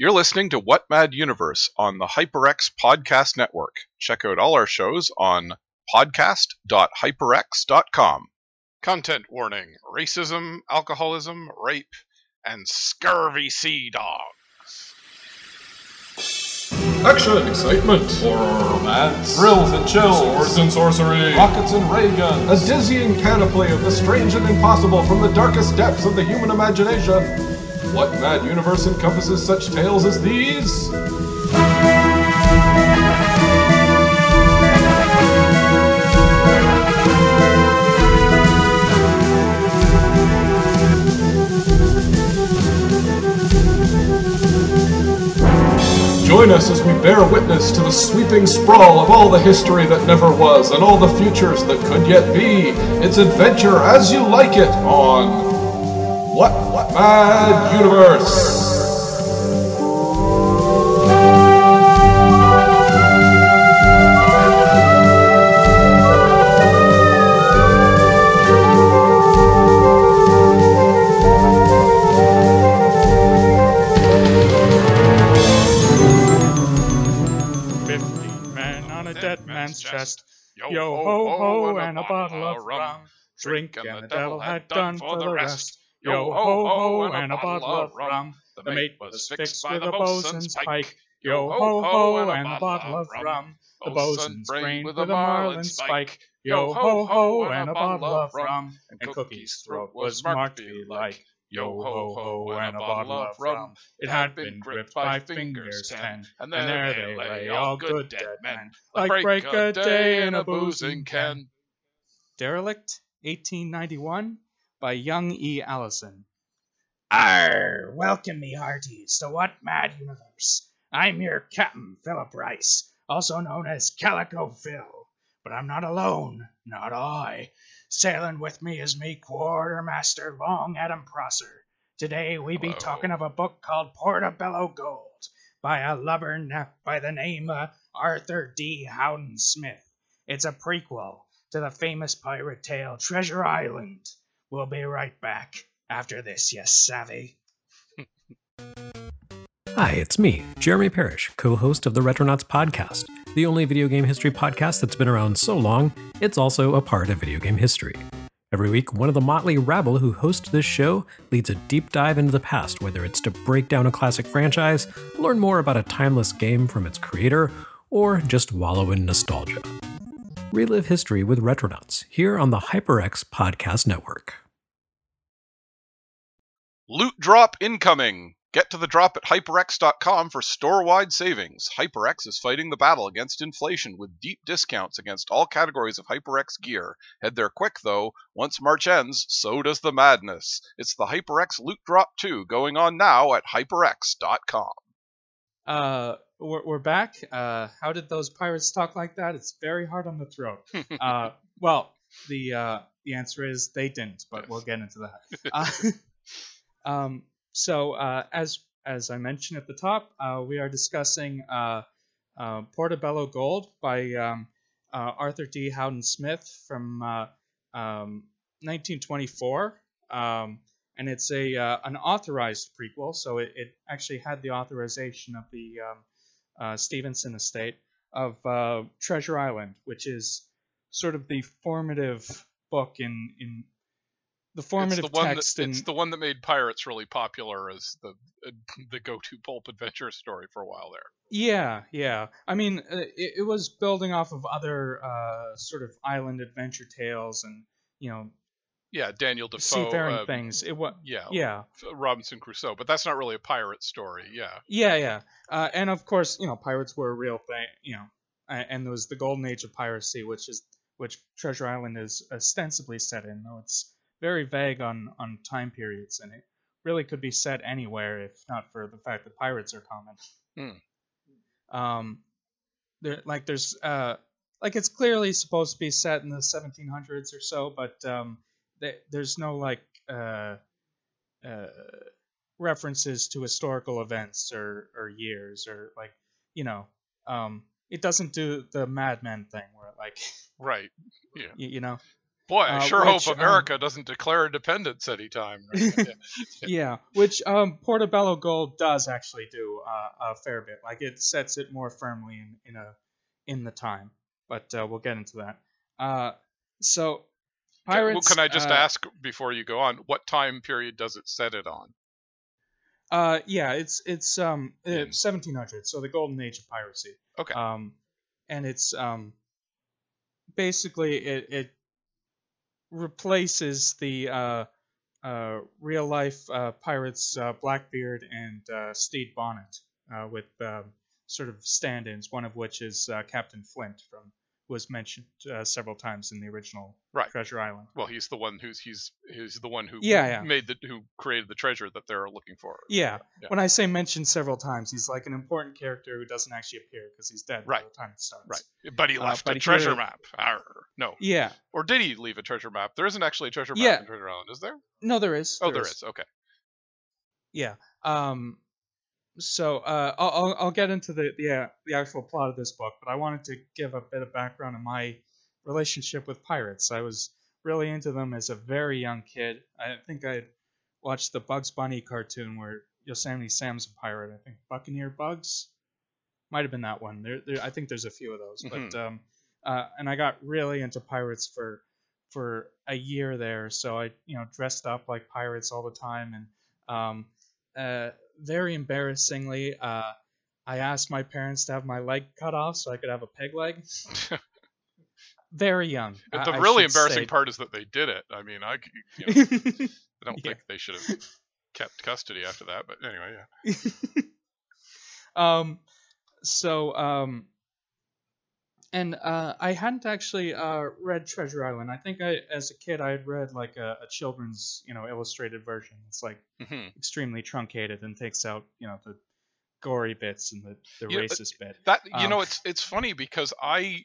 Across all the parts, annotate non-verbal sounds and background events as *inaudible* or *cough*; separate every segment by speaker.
Speaker 1: You're listening to What Mad Universe on the HyperX Podcast Network. Check out all our shows on podcast.hyperx.com. Content warning racism, alcoholism, rape, and scurvy sea dogs.
Speaker 2: Action, excitement,
Speaker 3: horror, romance,
Speaker 2: thrills and chills,
Speaker 3: swords and sorcery,
Speaker 2: rockets and ray guns,
Speaker 3: a dizzying panoply of the strange and impossible from the darkest depths of the human imagination.
Speaker 2: What mad universe encompasses such tales as these? Join us as we bear witness to the sweeping sprawl of all the history that never was and all the futures that could yet be. It's adventure as you like it on What Mad Universe.
Speaker 4: Fifty men on a dead man's chest. Yo ho ho and a bottle of rum. Drink and the devil had done for the rest. Yo ho ho and a bottle of rum. The mate was fixed with a bosun's pike. Yo ho ho and a bottle of rum. The bosun's brain with a marlin spike. Yo ho ho and a bottle of rum. And Cookie's throat was marked be like. Yo ho ho and a bottle of rum. It had been gripped by fingers ten, and there they lay, all good dead men, like break a day in a boozing ken. Derelict, 1891, by Young E. Allison.
Speaker 5: Arr, welcome me hearties to What Mad Universe. I'm your Captain Philip Rice, also known as Calico Phil. But I'm not alone, not I. Sailing with me is me quartermaster Long Adam Prosser. Today we be
Speaker 1: Hello.
Speaker 5: talking of a book called Portobello Gold by a lubber by the name of Arthur D. Howden Smith. It's a prequel to the famous pirate tale Treasure Island. We'll be right back after this, yes, savvy.
Speaker 6: Hi, it's me, Jeremy Parish, co host of the Retronauts podcast, the only video game history podcast that's been around so long, it's also a part of video game history. Every week, one of the motley rabble who host this show leads a deep dive into the past, whether it's to break down a classic franchise, learn more about a timeless game from its creator, or just wallow in nostalgia. Relive history with Retronauts here on the HyperX Podcast Network.
Speaker 1: Loot drop incoming! Get to the drop at hyperx.com for store wide savings. HyperX is fighting the battle against inflation with deep discounts against all categories of HyperX gear. Head there quick, though. Once March ends, so does the madness. It's the HyperX Loot Drop 2 going on now at hyperx.com.
Speaker 4: Uh, we're, we're back. Uh, how did those pirates talk like that? It's very hard on the throat. *laughs* Uh, well, the uh, the answer is they didn't, but we'll get into that. *laughs* Uh, *laughs* um, so uh, as as I mentioned at the top, uh, we are discussing uh, uh, Portobello Gold by um, uh, Arthur D. Howden Smith from uh, um, 1924, um, and it's a uh, an authorized prequel, so it, it actually had the authorization of the um, Stevenson estate of uh, Treasure Island, which is sort of the formative book in in the formative
Speaker 7: it's the one
Speaker 4: text
Speaker 7: that, it's the one that made pirates really popular as the uh, *laughs* the go-to pulp adventure story for a while there.
Speaker 4: Yeah, yeah. I mean, uh, it, it was building off of other uh, sort of island adventure tales and you know
Speaker 7: Yeah, Daniel Defoe.
Speaker 4: seafaring
Speaker 7: uh,
Speaker 4: things. It was
Speaker 7: Yeah,
Speaker 4: yeah,
Speaker 7: Robinson Crusoe, but that's not really a pirate story. Yeah,
Speaker 4: yeah, yeah. Uh, and of course, you know, pirates were a real thing. You know, and there was the golden age of piracy, which is which Treasure Island is ostensibly set in, though it's very vague on on time periods, and it really could be set anywhere if not for the fact that pirates are common. Um, there like there's uh like it's clearly supposed to be set in the 1700s or so, but um, there's no like uh, uh, references to historical events or or years or like you know um, it doesn't do the Mad Men thing where like
Speaker 7: right. Yeah, *laughs*
Speaker 4: you, you know
Speaker 7: Boy, I
Speaker 4: Uh,
Speaker 7: sure
Speaker 4: which,
Speaker 7: hope
Speaker 4: um,
Speaker 7: America doesn't declare independence anytime. Right? Yeah. *laughs*
Speaker 4: yeah, which um, Portobello Gold does actually do uh, a fair bit. Like it sets it more firmly in, in a in the time, but uh, we'll get into that. Uh, so pirates.
Speaker 7: can I just
Speaker 4: uh,
Speaker 7: ask before you go on, what time period does it set it on?
Speaker 4: Uh, yeah, it's it's um uh, 1700, so the golden age of piracy.
Speaker 7: Okay.
Speaker 4: Um, and it's um basically it it replaces the uh uh real life uh pirates uh, Blackbeard and uh, Stede Bonnet uh, with um, sort of stand-ins. One of which is uh, Captain Flint from was mentioned uh, several times in the original
Speaker 7: Right.
Speaker 4: Treasure Island.
Speaker 7: Well, he's the one who's he's he's the one who
Speaker 4: Yeah, yeah.
Speaker 7: made the who created the treasure that they're looking for.
Speaker 4: Yeah.
Speaker 7: Yeah.
Speaker 4: When I say mentioned several times, he's like an important character who doesn't actually appear because he's dead
Speaker 7: Right.
Speaker 4: by the time it starts.
Speaker 7: Right. But he
Speaker 4: Uh,
Speaker 7: left
Speaker 4: but
Speaker 7: a
Speaker 4: he
Speaker 7: treasure map. Arr. No.
Speaker 4: Yeah.
Speaker 7: Or did he leave a treasure map? There isn't actually a treasure map
Speaker 4: Yeah.
Speaker 7: in Treasure Island, is there?
Speaker 4: No, there is.
Speaker 7: Oh, there is. Okay.
Speaker 4: Yeah. Um. So uh, I'll I'll- get into the the uh, the actual plot of this book, but I wanted to give a bit of background on my relationship with pirates. I was really into them as a very young kid. I think I watched the Bugs Bunny cartoon where Yosemite Sam's a pirate. I think Buccaneer Bugs might have been that one. There, there I think there's a few of those, but um, uh, and I got really into pirates for for a year there. So I you know dressed up like pirates all the time and um, uh, very embarrassingly, uh, I asked my parents to have my leg cut off so I could have a peg leg. *laughs* very young.
Speaker 7: The
Speaker 4: I
Speaker 7: really embarrassing
Speaker 4: say.
Speaker 7: part is that they did it. I mean, I, you know, *laughs* I don't
Speaker 4: Yeah.
Speaker 7: think they should have kept custody after that. But anyway, yeah. *laughs*
Speaker 4: um, so um, and uh, I hadn't actually uh, read Treasure Island. I think I, as a kid, I had read like a, a children's, you know, illustrated version. It's like
Speaker 7: hmm
Speaker 4: extremely truncated and takes out, you know, the gory bits and the, the
Speaker 7: know,
Speaker 4: racist bit.
Speaker 7: That you
Speaker 4: Um,
Speaker 7: know, it's it's funny because I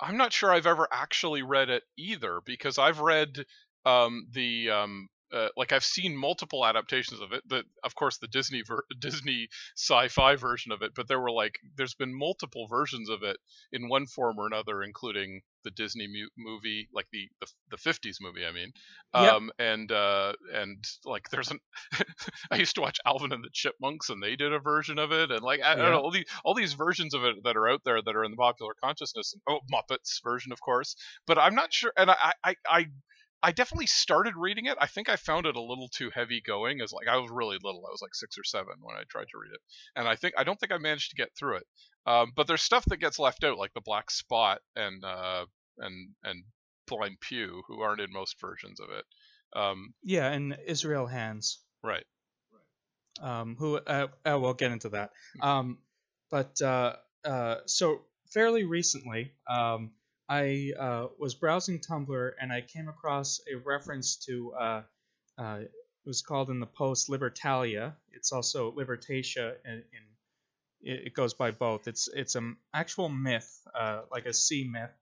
Speaker 7: I'm not sure I've ever actually read it either because I've read um, the um, uh, like I've seen multiple adaptations of it. The of course the Disney ver- *laughs* Disney sci-fi version of it, but there were like there's been multiple versions of it in one form or another, including the Disney mu- movie, like the, the the 50s movie. I mean,
Speaker 4: Yep.
Speaker 7: um, and uh, and like there's an *laughs* I used to watch Alvin and the Chipmunks, and they did a version of it, and like I, I don't know all these all these versions of it that are out there that are in the popular consciousness. And, oh, Muppets version, of course, but I'm not sure. And I I I I definitely started reading it. I think I found it a little too heavy going. As like I was really little. I was like six or seven when I tried to read it, and I think I don't think I managed to get through it. Um, but there's stuff that gets left out, like the Black Spot and uh, and and Blind Pew, who aren't in most versions of it. Um,
Speaker 4: Yeah, and Israel Hands.
Speaker 7: right.
Speaker 4: um, who uh, uh, we'll get into that. Um, but uh, uh, so fairly recently, um, I uh, was browsing Tumblr and I came across a reference to uh, uh, it was called in the post Libertalia. It's also Libertatia, it it goes by both. It's it's an actual myth, uh, like a sea myth,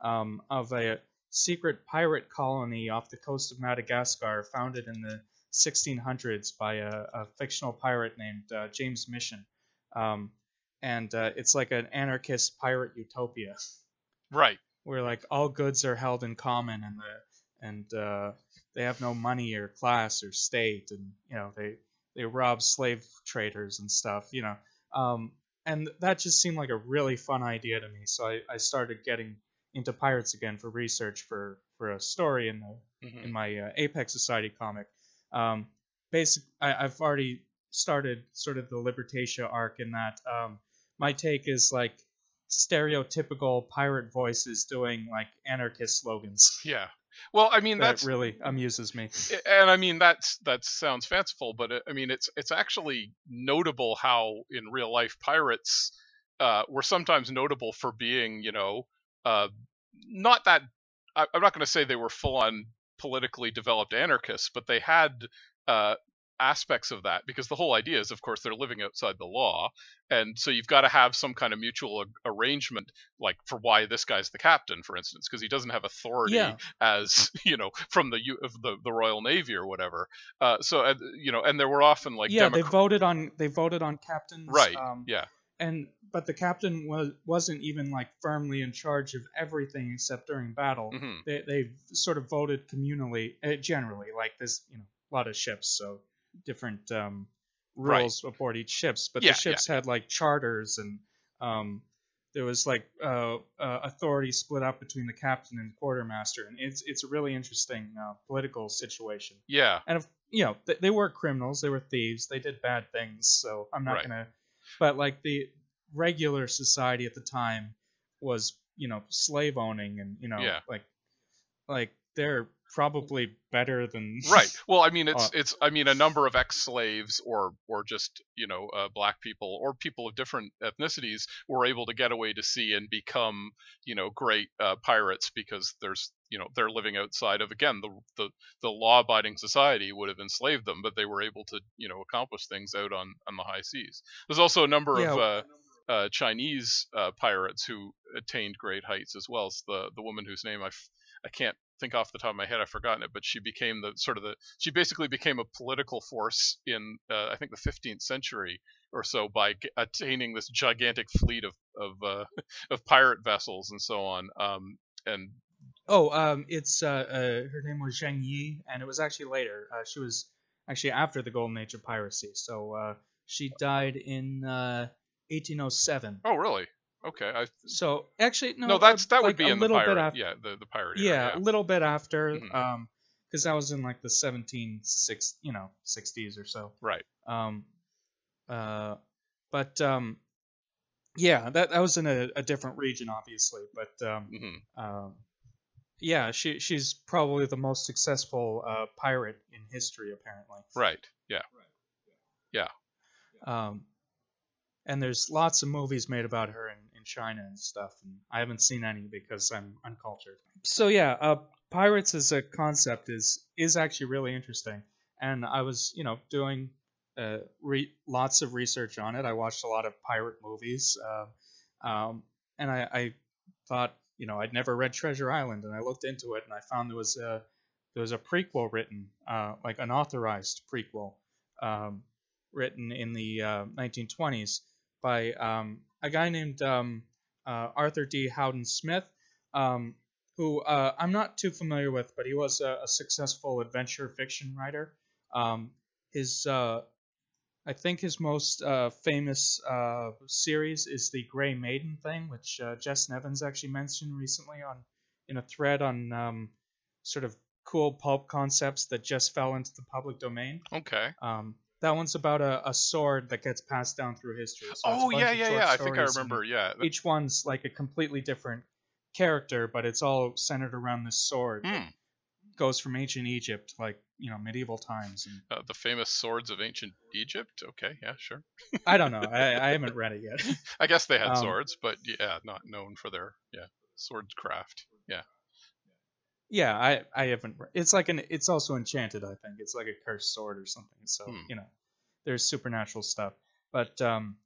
Speaker 4: um, of a secret pirate colony off the coast of Madagascar, founded in the 1600s by a, a fictional pirate named uh, James Mission. Um, and uh, it's like an anarchist pirate utopia
Speaker 7: Right.
Speaker 4: Where like all goods are held in common and the and uh, they have no money or class or state and you know they they rob slave traders and stuff you know um, and that just seemed like a really fun idea to me so I, I started getting into pirates again for research for for a story in the
Speaker 7: Mhm.
Speaker 4: in my uh, Apex Society comic. Um, basic, I, I've already started sort of the Libertatia arc in that um, my take is like stereotypical pirate voices doing like anarchist slogans.
Speaker 7: Yeah. Well, I mean
Speaker 4: That
Speaker 7: that's
Speaker 4: really amuses me.
Speaker 7: and I mean that's that sounds fanciful, but it, I mean it's it's actually notable how in real life pirates uh, were sometimes notable for being you know uh, not that I, I'm not going to say they were full on politically developed anarchists, but they had uh, aspects of that because the whole idea is of course they're living outside the law and so you've got to have some kind of mutual a- arrangement like for why this guy's the captain for instance because he doesn't have authority
Speaker 4: Yeah.
Speaker 7: as *laughs* you know from the U- of the the Royal Navy or whatever. Uh, so uh, you know, and there were often like
Speaker 4: yeah, they voted on they voted on captains.
Speaker 7: right,
Speaker 4: Um,
Speaker 7: yeah,
Speaker 4: and but the captain was wasn't even like firmly in charge of everything except during battle.
Speaker 7: Mhm.
Speaker 4: They they sort of voted communally, uh, generally. Like there's you know a lot of ships, so different um,
Speaker 7: Right.
Speaker 4: rules aboard each ships. But
Speaker 7: Yeah,
Speaker 4: the ships had like charters and um, there was like uh, uh, authority split up between the captain and the quartermaster, and it's it's a really interesting uh, political situation.
Speaker 7: Yeah.
Speaker 4: And if, you know, they, they were criminals, they were thieves, they did bad things. So I'm not
Speaker 7: Right.
Speaker 4: gonna. But like the regular society at the time was, you know, slave owning, and you know,
Speaker 7: Yeah.
Speaker 4: like, like they're probably better than
Speaker 7: Right. Well, I mean, *laughs* it's
Speaker 4: Uh,
Speaker 7: it's I mean, a number of ex-slaves or or just you know uh, black people or people of different ethnicities were able to get away to sea and become you know great uh, pirates because there's you know they're living outside of again the the the law-abiding society would have enslaved them, but they were able to you know accomplish things out on on the high seas. There's also a number
Speaker 4: Yeah.
Speaker 7: of uh, uh, Chinese uh, pirates who attained great heights as well. as the the woman whose name I f- I can't think off the top of my head. I've forgotten it, but she became the sort of the she basically became a political force in uh, I think the 15th century or so by g- attaining this gigantic fleet of of uh, *laughs* of pirate vessels and so on. Um, and
Speaker 4: Oh, um, it's uh, uh, her name was Zheng Yi, and it was actually later. Uh, she was actually after the golden age of piracy. So uh, she died in uh, 1807.
Speaker 7: oh, really? Okay. I,
Speaker 4: So actually, no,
Speaker 7: no, that's that would
Speaker 4: like
Speaker 7: be
Speaker 4: a
Speaker 7: in the
Speaker 4: little bit
Speaker 7: pirate.
Speaker 4: after.
Speaker 7: yeah, the the pirate.
Speaker 4: Yeah,
Speaker 7: era,
Speaker 4: a little bit after,
Speaker 7: Mhm.
Speaker 4: um, because that was in like the 1760, you know, 60s or so.
Speaker 7: Right.
Speaker 4: Um, uh, but um, yeah, that that was in a, a different region, obviously. But um,
Speaker 7: hmm
Speaker 4: um, yeah, she she's probably the most successful uh, pirate in history, apparently.
Speaker 7: Right. Yeah. Yeah.
Speaker 4: Um, and there's lots of movies made about her in, in China and stuff, and I haven't seen any because I'm uncultured. So yeah, uh, pirates as a concept is is actually really interesting, and I was you know doing uh, re- lots of research on it. I watched a lot of pirate movies, uh, um, and I, I thought you know I'd never read Treasure Island, and I looked into it, and I found there was a there was a prequel written, uh, like an authorized prequel, um, written in the uh, 1920s by um, a guy named um, uh, Arthur D. Howden Smith, um, who uh, I'm not too familiar with, but he was a, a successful adventure fiction writer. Um, his, uh, I think, his most uh, famous uh, series is the Grey Maiden thing, which uh, Jess Nevins actually mentioned recently on in a thread on um, sort of cool pulp concepts that just fell into the public domain.
Speaker 7: Okay.
Speaker 4: Um, that one's about a, a sword that gets passed down through history. So
Speaker 7: oh yeah, yeah, yeah. I think I remember. Yeah.
Speaker 4: Each one's like a completely different character, but it's all centered around this sword.
Speaker 7: Hmm.
Speaker 4: Goes from ancient Egypt, like you know, medieval times. And
Speaker 7: Uh, the famous swords of ancient Egypt. Okay. Yeah. Sure.
Speaker 4: I don't know. I, I haven't read it yet. *laughs*
Speaker 7: I guess they had
Speaker 4: Um,
Speaker 7: swords, but yeah, not known for their yeah swordcraft. Yeah.
Speaker 4: Yeah, I I haven't. It's like an. It's also enchanted. I think it's like a cursed sword or something. So
Speaker 7: Hmm.
Speaker 4: you know, there's supernatural stuff. But um,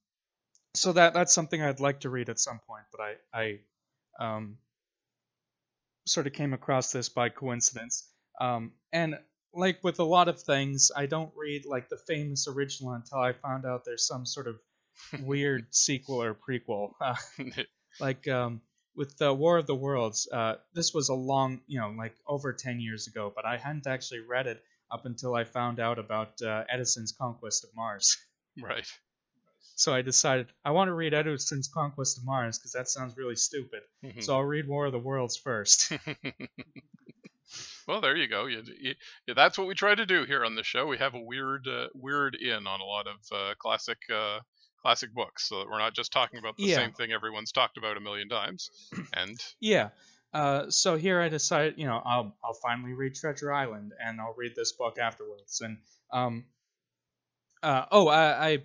Speaker 4: so that that's something I'd like to read at some point. But I I um sort of came across this by coincidence. Um, and like with a lot of things, I don't read like the famous original until I found out there's some sort of *laughs* weird sequel or prequel. Uh, *laughs* *laughs* like um, with the War of the Worlds, uh, this was a long, you know, like over 10 years ago, but I hadn't actually read it up until I found out about uh, Edison's conquest of Mars.
Speaker 7: right.
Speaker 4: So I decided I want to read Edison's conquest of Mars because that sounds really stupid.
Speaker 7: Mhm.
Speaker 4: So I'll read War of the Worlds first. *laughs* *laughs*
Speaker 7: well, there you go. You, you, that's what we try to do here on the show. We have a weird, uh, weird in on a lot of uh, classic, uh, classic books, so that we're not just talking about the
Speaker 4: Yeah.
Speaker 7: same thing everyone's talked about a million times. *clears throat* And
Speaker 4: yeah. Uh, so here I decided, you know, I'll I'll finally read Treasure Island and I'll read this book afterwards. And um, uh, oh, I, I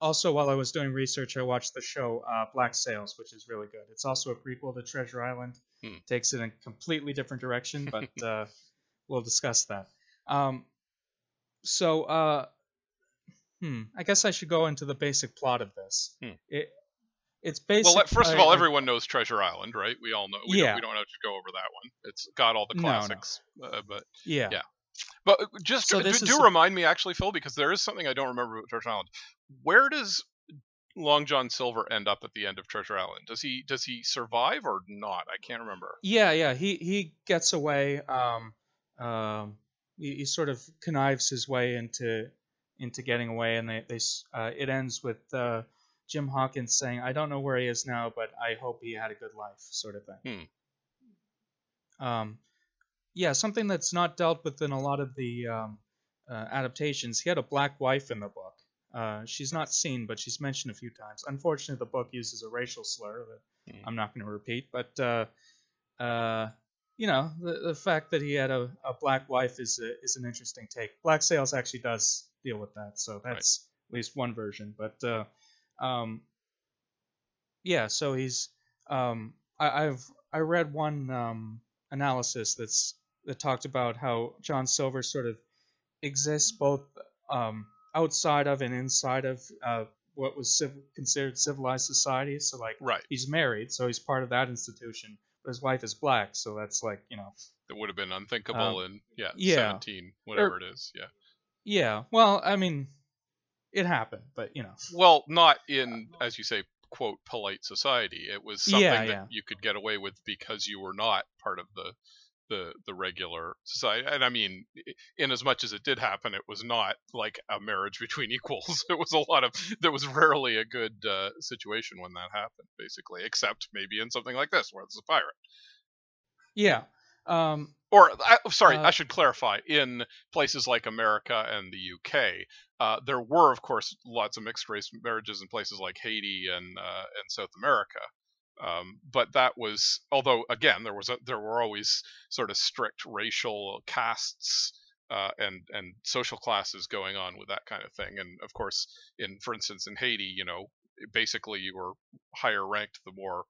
Speaker 4: also while I was doing research, I watched the show uh, Black Sails, which is really good. It's also a prequel to Treasure Island.
Speaker 7: Hmm.
Speaker 4: Takes it in a completely different direction, but *laughs* uh, we'll discuss that. Um, so uh, hmm, I guess I should go into the basic plot of this.
Speaker 7: Hmm.
Speaker 4: It it's basic.
Speaker 7: well, first of all,
Speaker 4: I-
Speaker 7: everyone knows Treasure Island, right? We all know. We
Speaker 4: Yeah.
Speaker 7: Don't, we don't have to go over that one. It's got all the
Speaker 4: No, no.
Speaker 7: classics. Uh, but
Speaker 4: yeah.
Speaker 7: yeah. But uh, just
Speaker 4: So
Speaker 7: do, do
Speaker 4: a-
Speaker 7: remind me, actually, Phil, because there is something I don't remember about Treasure Island. Where does Long John Silver end up at the end of Treasure Island? Does he does he survive or not? I can't remember.
Speaker 4: Yeah, yeah. He he gets away. Um, um, he, he sort of connives his way into into getting away, and they they uh, it ends with uh, Jim Hawkins saying, "I don't know where he is now, but I hope he had a good life," sort of thing. Um, yeah, something that's not dealt with in a lot of the um, uh, adaptations. He had a black wife in the book. Uh, she's not seen, but she's mentioned a few times. Unfortunately, the book uses a racial slur that
Speaker 7: Hmm.
Speaker 4: I'm not going to repeat. But uh, uh, you know, the, the fact that he had a, a black wife is a, is an interesting take. Black Sails actually does deal with that, so that's at least one version. But uh, um, yeah, so he's um, I, I've I read one um, analysis that's that talked about how John Silver sort of exists both um, outside of and inside of uh, what was civ- considered civilized society. So like
Speaker 7: Right.
Speaker 4: he's married, so he's part of that institution. But his wife is black, so that's like you know
Speaker 7: That would have been unthinkable
Speaker 4: Um,
Speaker 7: in yeah,
Speaker 4: yeah.
Speaker 7: 17, whatever it is. Yeah.
Speaker 4: Yeah. Well, I mean, it happened, but you know
Speaker 7: Well, not in as you say, quote polite society. It was something
Speaker 4: Yeah,
Speaker 7: that
Speaker 4: yeah.
Speaker 7: you could get away with because you were not part of the the the regular society. And I mean, in as much as it did happen, it was not like a marriage *laughs* between equals. It was a lot of there was rarely a good uh, situation when that happened, basically, except maybe in something like this where it's a pirate.
Speaker 4: yeah. Um,
Speaker 7: or I, sorry,
Speaker 4: Uh,
Speaker 7: I should clarify. In places like America and the UK, uh, there were, of course, lots of mixed race marriages in places like Haiti and uh, and South America. Um, but that was, although again, there was a, there were always sort of strict racial castes uh, and and social classes going on with that kind of thing. And of course, in for instance, in Haiti, you know, basically you were higher ranked the more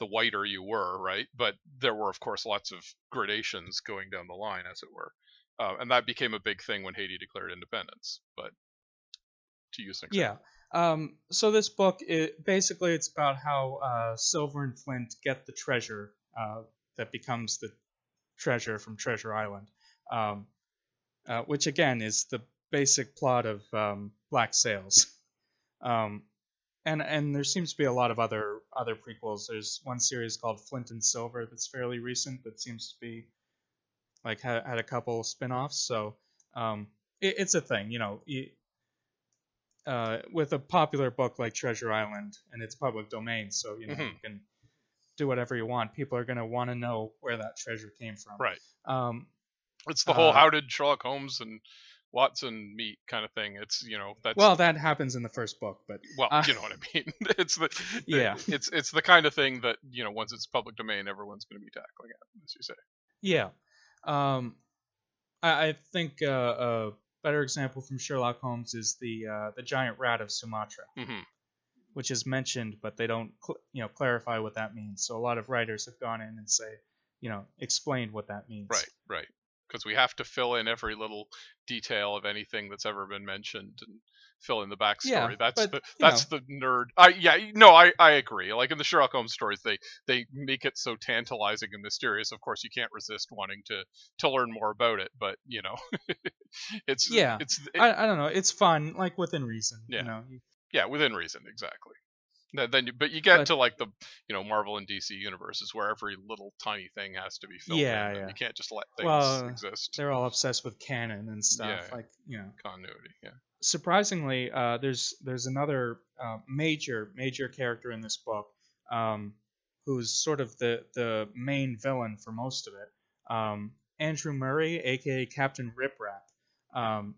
Speaker 7: the whiter you were, right? But there were, of course, lots of gradations going down the line, as it were, uh, and that became a big thing when Haiti declared independence. But to use an
Speaker 4: Yeah. Um, so this book, it, basically, it's about how uh, Silver and Flint get the treasure uh, that becomes the treasure from Treasure Island, um, uh, which again is the basic plot of um, Black Sails. Um, and and there seems to be a lot of other other prequels. There's one series called Flint and Silver that's fairly recent that seems to be like had, had a couple spin-offs. So um, it, it's a thing, you know. You, uh, with a popular book like Treasure Island, and it's public domain, so you know
Speaker 7: Mhm.
Speaker 4: you can do whatever you want. People are gonna want to know where that treasure came from.
Speaker 7: right?
Speaker 4: Um,
Speaker 7: It's the whole
Speaker 4: uh,
Speaker 7: "How did Sherlock Holmes and Watson meet?" kind of thing. It's you know that's
Speaker 4: well, that happens in the first book, but
Speaker 7: well,
Speaker 4: uh,
Speaker 7: you know what I mean. *laughs* It's the
Speaker 4: Yeah.
Speaker 7: It's it's the kind of thing that you know once it's public domain, everyone's going to be tackling it, as you say.
Speaker 4: yeah, um, I, I think uh, a better example from Sherlock Holmes is the uh, the giant rat of Sumatra,
Speaker 7: hmm
Speaker 4: which is mentioned, but they don't cl- you know clarify what that means. So a lot of writers have gone in and say, you know, explained what that means.
Speaker 7: Right, right. Because we have to fill in every little detail of anything that's ever been mentioned and fill in the backstory.
Speaker 4: Yeah,
Speaker 7: that's
Speaker 4: but,
Speaker 7: the that's the nerd. I yeah, no, I I agree. Like in the Sherlock Holmes stories, they they make it so tantalizing and mysterious. Of course, you can't resist wanting to to learn more about it. But you know, *laughs* it's
Speaker 4: Yeah,
Speaker 7: it's it-
Speaker 4: I, I don't know. It's fun, like within reason.
Speaker 7: Yeah.
Speaker 4: You know,
Speaker 7: yeah within reason exactly. Then, you, but you get
Speaker 4: But-
Speaker 7: to like the you know Marvel and DC universes where every little tiny thing has to be filled
Speaker 4: Yeah,
Speaker 7: in. and
Speaker 4: yeah.
Speaker 7: You can't just let things
Speaker 4: Well,
Speaker 7: exist.
Speaker 4: they're all obsessed with canon and stuff.
Speaker 7: Yeah.
Speaker 4: Like you know,
Speaker 7: Continuity. Yeah.
Speaker 4: surprisingly, uh, there's there's another uh, major major character in this book, um, who's sort of the the main villain for most of it. Um, Andrew Murray, aka Captain Rip Rap. Um,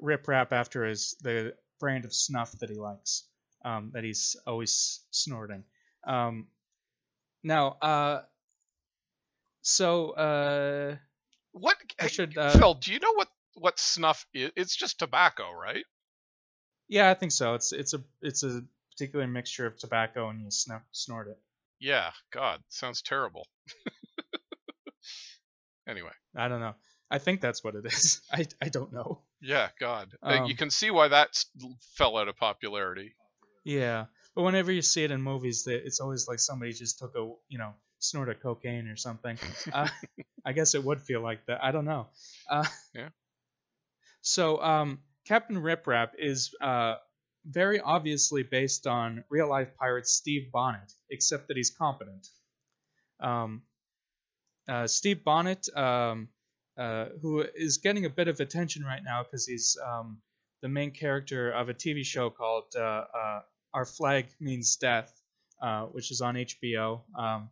Speaker 4: Rip Rap after his the brand of snuff that he likes, um, that he's always snorting. Um, now, uh, so uh,
Speaker 7: What
Speaker 4: I should, uh,
Speaker 7: Phil? Do you know what what snuff is? It's just tobacco, right?
Speaker 4: Yeah, I think so. It's it's a it's a particular mixture of tobacco and you snort snort it.
Speaker 7: Yeah. God, sounds terrible. *laughs* anyway,
Speaker 4: I don't know. I think that's what it is. *laughs* I I don't know.
Speaker 7: yeah. God, Uh, you
Speaker 4: Um,
Speaker 7: can see why that fell out of popularity.
Speaker 4: Yeah, but whenever you see it in movies, that it's always like somebody just took a you know snort of cocaine or something. *laughs* uh, I guess it would feel like that. I don't know. Uh,
Speaker 7: Yeah.
Speaker 4: So um, Captain Rip Rap is uh, very obviously based on real life pirate Steve Bonnet, except that he's competent. Um, uh, Steve Bonnet, um, uh, who is getting a bit of attention right now because he's um, the main character of a TV show called uh, uh, Our Flag Means Death, uh, which is on HBO, um,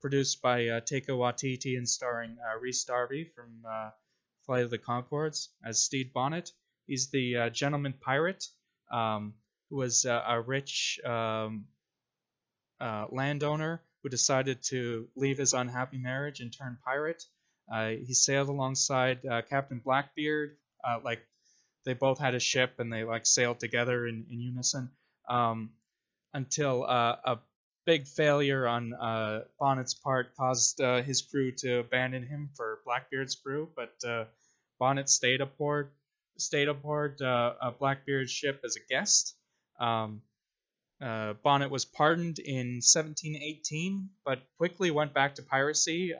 Speaker 4: produced by uh, Taika Waititi and starring uh, Rhys Darby from uh, Flight of the Conchords as Steve Bonnet. He's the uh, gentleman pirate um, who was uh, a rich um, uh, landowner who decided to leave his unhappy marriage and turn pirate. He sailed alongside Captain Blackbeard. Like they both had a ship and they like sailed together in, in unison um, until uh, a big failure on uh, Bonnet's part caused uh, his crew to abandon him for Blackbeard's crew. But uh, Bonnet stayed aboard stayed aboard uh, Blackbeard's ship as a guest. Um, uh, Bonnet was pardoned in 1718, but quickly went back to piracy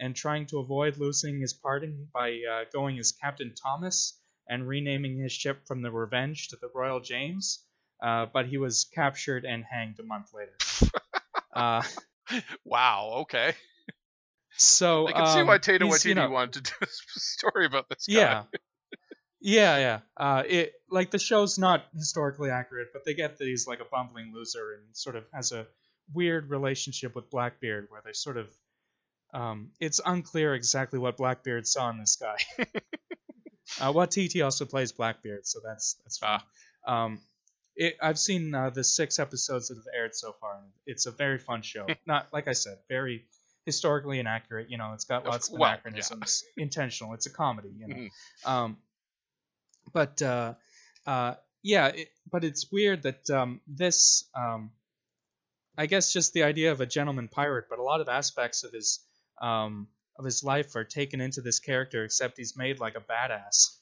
Speaker 4: and trying to avoid losing his pardon by going as Captain Thomas and renaming his ship from the Revenge to the Royal James. Uh, but he was captured and hanged a month later. *laughs* uh,
Speaker 7: Wow. Okay.
Speaker 4: so
Speaker 7: I can see
Speaker 4: um,
Speaker 7: why Tato
Speaker 4: he's,
Speaker 7: Waititi
Speaker 4: you know-
Speaker 7: wanted to *laughs* do a story about this guy.
Speaker 4: Yeah. Yeah, yeah. Uh, it like the show's not historically accurate, but they get that he's like a bumbling loser and sort of has a weird relationship with Blackbeard, where they sort of, um, it's unclear exactly what Blackbeard saw in this guy. *laughs* uh, Waititi also plays Blackbeard, so that's that's fun. Um, it, I've seen uh, the six episodes that have aired so far. and It's a very fun show. *laughs* Not like I said, very historically inaccurate. You know, it's got lots of
Speaker 7: well, yeah.
Speaker 4: anachronisms. Intentional. It's a comedy. You know.
Speaker 7: Mhm.
Speaker 4: Um, but uh, uh, yeah, it, but it's weird that um, this, um, I guess, just the idea of a gentleman pirate, but a lot of aspects of his um, of his life are taken into this character, except he's made like a badass.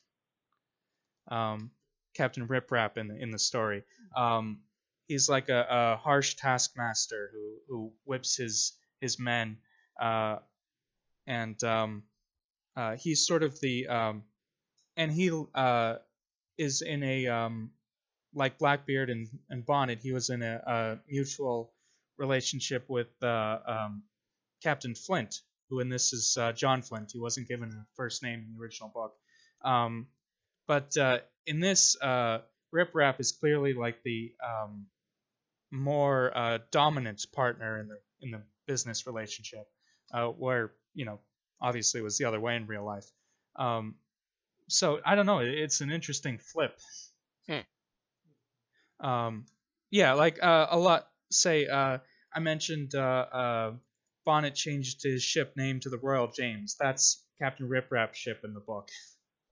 Speaker 4: Captain Rip Rap in the in the story. Um, he's like a, a harsh taskmaster who who whips his his men, uh, and um, uh, he's sort of the um, and he uh, is in a um, like Blackbeard and, and Bonnet. He was in a, a mutual relationship with uh, um, Captain Flint, who in this is uh, John Flint. He wasn't given a first name in the original book, um, but uh, in this, uh, Rip Rap is clearly like the um, more uh, dominant partner in the in the business relationship, uh, where you know obviously it was the other way in real life. Um, so I don't know. It's an interesting flip. Um, yeah, like uh, a lot. Say uh, I mentioned uh, uh, Bonnet changed his ship name to the Royal James. That's Captain Rip Rap's ship in the book.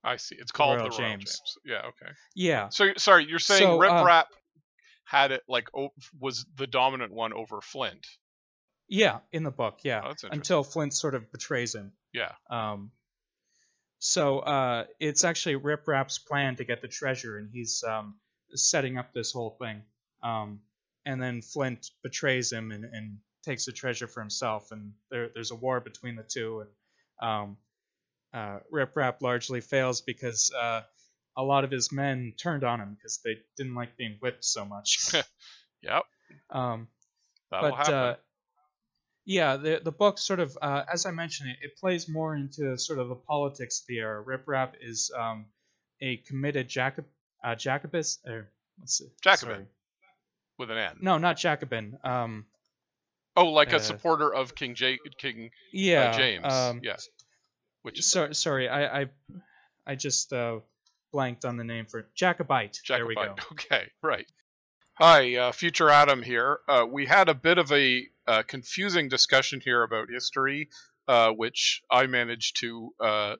Speaker 7: I see. It's called
Speaker 4: Royal
Speaker 7: the Royal
Speaker 4: James.
Speaker 7: James. Yeah. Okay.
Speaker 4: Yeah,
Speaker 7: So sorry, you're saying
Speaker 4: So,
Speaker 7: Rip
Speaker 4: uh,
Speaker 7: Rap had it like o- was the dominant one over Flint.
Speaker 4: yeah, in the book. Yeah,
Speaker 7: Oh, that's interesting.
Speaker 4: until Flint sort of betrays him.
Speaker 7: Yeah.
Speaker 4: Um, so uh, it's actually Rip Rap's plan to get the treasure, and he's um, setting up this whole thing. Um, and then Flint betrays him and, and takes the treasure for himself, and there, there's a war between the two. And um, uh, Rip Rap largely fails because uh, a lot of his men turned on him because they didn't like being whipped so much. *laughs*
Speaker 7: Yep.
Speaker 4: um,
Speaker 7: That'll
Speaker 4: but
Speaker 7: happen.
Speaker 4: uh, yeah, the the book sort of, uh, as I mentioned, it, it plays more into sort of the politics of the era. Rip Rap is um, a committed Jacob uh, Jacobist or what's it?
Speaker 7: Jacobin.
Speaker 4: sorry.
Speaker 7: with an N.
Speaker 4: No, not Jacobin. Um,
Speaker 7: Oh, like
Speaker 4: uh,
Speaker 7: a supporter of King J- King
Speaker 4: yeah,
Speaker 7: uh, James.
Speaker 4: Um,
Speaker 7: yeah. Which
Speaker 4: So, sorry, I I, I just uh, blanked on the name for it. Jacobite. There we go. *laughs*
Speaker 7: Okay, right. Hi, uh, future Adam here. Uh, we had a bit of a uh, confusing discussion here about history, uh, which I managed to uh,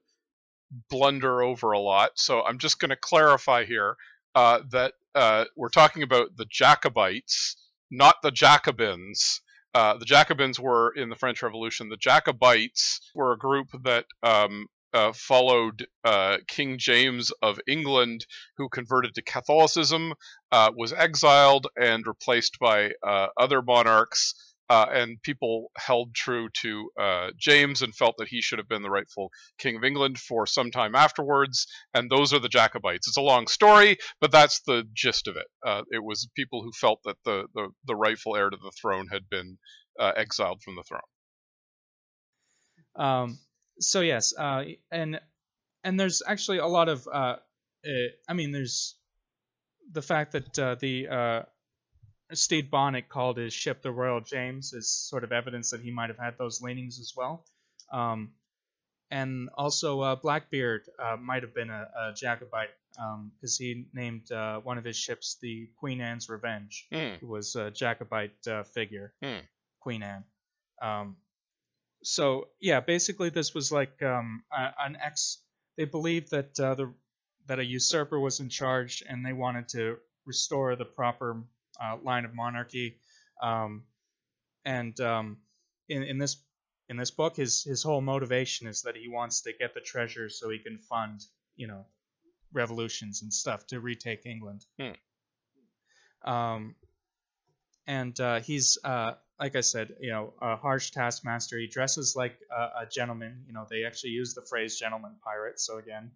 Speaker 7: blunder over a lot. So I'm just going to clarify here uh, that uh, we're talking about the Jacobites, not the Jacobins. Uh, the Jacobins were in the French Revolution. The Jacobites were a group that um, uh, followed uh, King James of England, who converted to Catholicism, uh, was exiled and replaced by uh, other monarchs uh, and people held true to uh, James and felt that he should have been the rightful king of England for some time afterwards. And those are the Jacobites. It's a long story, but that's the gist of it. Uh, it was people who felt that the, the, the rightful heir to the throne had been uh, exiled from the throne.
Speaker 4: Um, so yes, uh, and and there's actually a lot of uh, I mean, there's the fact that the Stede Bonnet called his ship the Royal James is sort of evidence that he might have had those leanings as well. Um, and also, uh, Blackbeard uh, might have been a, a Jacobite because um, he named uh, one of his ships the Queen Anne's Revenge,
Speaker 7: Mm.
Speaker 4: who was a Jacobite uh, figure,
Speaker 7: Hmm.
Speaker 4: Queen Anne. Um, so yeah, basically, this was like um, an ex. They believed that uh, the that a usurper was in charge, and they wanted to restore the proper uh, line of monarchy. Um, and um, in in this in this book, his his whole motivation is that he wants to get the treasure so he can fund you know revolutions and stuff to retake England. Um, and uh, he's uh, like I said, you know, a harsh taskmaster. He dresses like a, a gentleman. You know, they actually use the phrase "gentleman pirate." So again,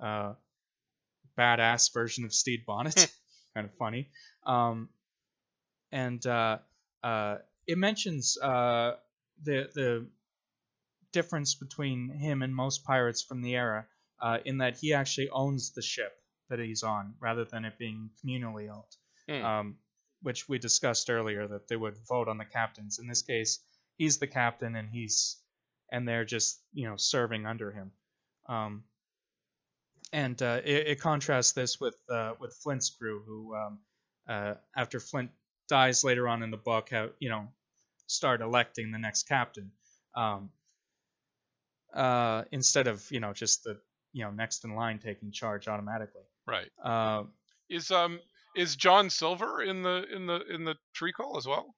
Speaker 4: uh, badass version of Stede Bonnet. *laughs* kind of funny. Um, and uh, uh, it mentions uh, the the difference between him and most pirates from the era, uh, in that he actually owns the ship that he's on, rather than it being communally owned.
Speaker 7: Hmm.
Speaker 4: Um, which we discussed earlier that they would vote on the captains. In this case, he's the captain, and he's and they're just you know serving under him. Um, and uh, it, it contrasts this with uh, with Flint's crew, who um, uh, after Flint dies later on in the book, have you know start electing the next captain um, uh, instead of you know just the you know next in line taking charge automatically.
Speaker 7: Right.
Speaker 4: Uh,
Speaker 7: Is um is John Silver in the in the in the prequel as well?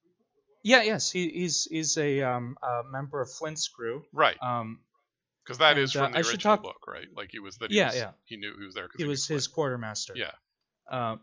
Speaker 4: yeah, yes, he, he's he's a, um, a member of Flint's crew.
Speaker 7: Right.
Speaker 4: Um,
Speaker 7: Because that
Speaker 4: and,
Speaker 7: is
Speaker 4: uh,
Speaker 7: from the
Speaker 4: I should
Speaker 7: original
Speaker 4: talk-
Speaker 7: book, right? Like he was that. He
Speaker 4: Yeah,
Speaker 7: was,
Speaker 4: yeah.
Speaker 7: He knew he was there. 'cause
Speaker 4: he was his quartermaster.
Speaker 7: Yeah.
Speaker 4: Uh,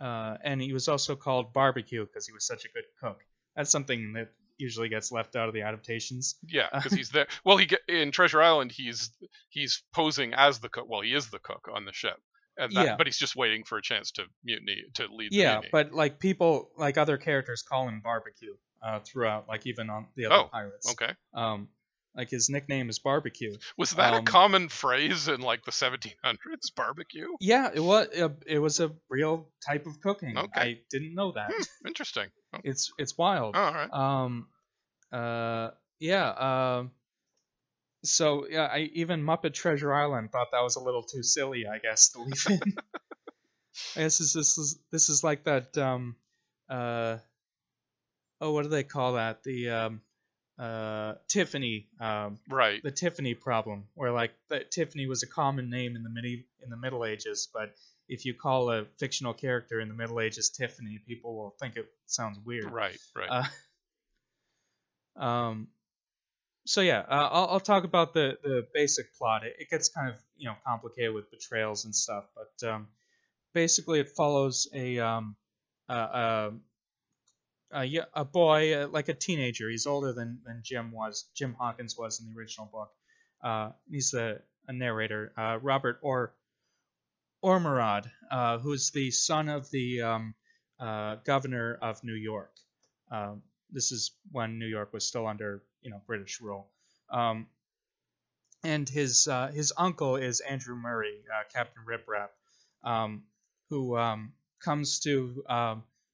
Speaker 4: uh, and he was also called Barbecue because he was such a good cook. That's something that usually gets left out of the adaptations.
Speaker 7: Yeah, *laughs* because he's there. Well, he get in Treasure Island. He's he's posing as the cook. Well, he is the cook on the ship. And that,
Speaker 4: Yeah.
Speaker 7: But he's just waiting for a chance to mutiny to lead. the
Speaker 4: Yeah,
Speaker 7: mutiny.
Speaker 4: but like people, like other characters, call him Barbecue uh, throughout, like even on the other
Speaker 7: Oh,
Speaker 4: pirates.
Speaker 7: okay.
Speaker 4: Um, like his nickname is Barbecue.
Speaker 7: Was that
Speaker 4: um,
Speaker 7: a common phrase in like the 1700s? Barbecue.
Speaker 4: Yeah, it was. A, it was a real type of cooking.
Speaker 7: Okay.
Speaker 4: I didn't know that.
Speaker 7: Hmm, interesting. Oh,
Speaker 4: it's it's wild.
Speaker 7: all right.
Speaker 4: Um, uh, yeah. Um, so yeah, I even Muppet Treasure Island thought that was a little too silly. I guess to leave in. *laughs* I guess this, this is this is like that. Um, uh, oh, what do they call that? The um, uh, Tiffany. Um,
Speaker 7: Right.
Speaker 4: the Tiffany problem, where like the, Tiffany was a common name in the midi- in the Middle Ages, but if you call a fictional character in the Middle Ages Tiffany, people will think it sounds weird.
Speaker 7: Right. Right.
Speaker 4: Uh, *laughs* um, so yeah, uh, I'll, I'll talk about the, the basic plot. It, it gets kind of you know complicated with betrayals and stuff, but um, basically it follows a um, a, a, a, a boy uh, like a teenager. He's older than, than Jim was. Jim Hawkins was in the original book. Uh, he's a, a narrator, uh, Robert or Ormerod, uh, who's the son of the um, uh, governor of New York. Um, this is when New York was still under you know British rule. Um, and his uh, his uncle is Andrew Murray, uh, Captain Riprap, um, who um, comes to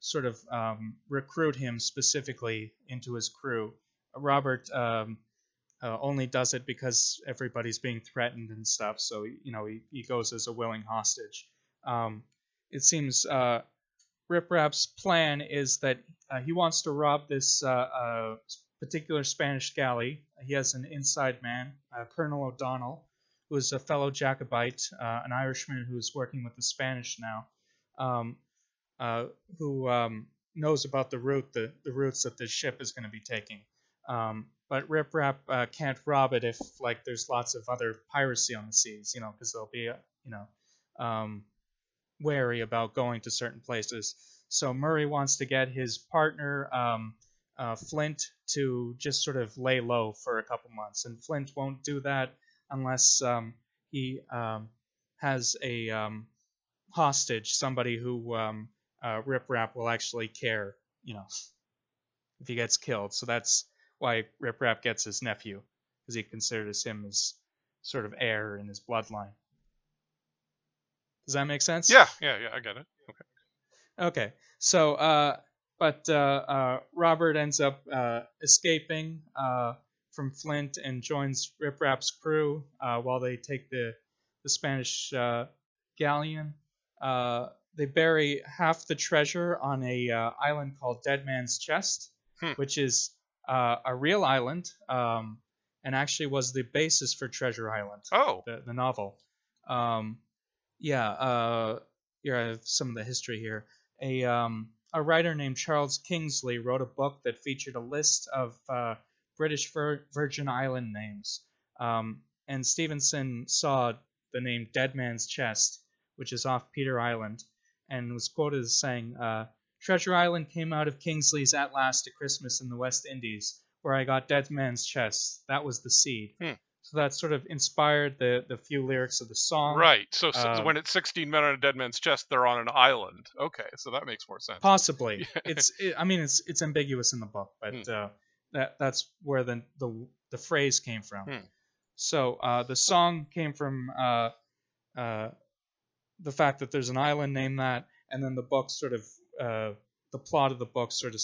Speaker 4: sort of um, recruit him specifically into his crew. Robert um, uh, only does it because everybody's being threatened and stuff, so you know he, he goes as a willing hostage. Um, it seems uh, Rip Rap's plan is that uh, he wants to rob this uh, uh, particular Spanish galley. He has an inside man, uh, Colonel O'Donnell, who is a fellow Jacobite, an Irishman who's working with the Spanish now, um, uh, who um, knows about the route, the, the routes that this ship is going to be taking. Um, but Rip Rap uh, can't rob it if like there's lots of other piracy on the seas, you know, because they'll be, you know, um, wary about going to certain places. So Murray wants to get his partner, um, uh, Flint to just sort of lay low for a couple months, and Flint won't do that unless um, he um, has a um, hostage, somebody who um, uh, Rip Rap will actually care, you know, if he gets killed. So that's why Rip Rap gets his nephew, because he considers him as sort of heir in his bloodline. Does that make sense?
Speaker 7: Yeah, yeah, yeah. I get it. Okay.
Speaker 4: Okay. So, uh, but uh, uh, Robert ends up uh, escaping uh, from Flint and joins Rip Rap's crew uh, while they take the the Spanish uh, galleon. They bury half the treasure on a uh, island called Dead Man's Chest,
Speaker 7: Hmm.
Speaker 4: which is uh, a real island, um, and actually was the basis for Treasure Island
Speaker 7: Oh,
Speaker 4: the, the novel. Um, yeah, uh, here I have some of the history here. A um, a writer named Charles Kingsley wrote a book that featured a list of uh, British Vir- Virgin Island names. Um, and Stevenson saw the name Dead Man's Chest, which is off Peter Island, and was quoted as saying, uh, Treasure Island came out of Kingsley's At Last a Christmas in the West Indies, where I got Dead Man's Chest. That was the seed.
Speaker 7: Hmm.
Speaker 4: So that sort of inspired the, the few lyrics of the song.
Speaker 7: right. So, so
Speaker 4: uh,
Speaker 7: when it's 16 men on a dead man's chest, they're on an island. Okay, so that makes more sense.
Speaker 4: Possibly. *laughs* It's. It, I mean, it's it's ambiguous in the book, but
Speaker 7: Hmm.
Speaker 4: uh, that that's where the the the phrase came from.
Speaker 7: Hmm.
Speaker 4: So uh, the song came from uh, uh, the fact that there's an island named that, and then the book sort of uh, the plot of the book sort of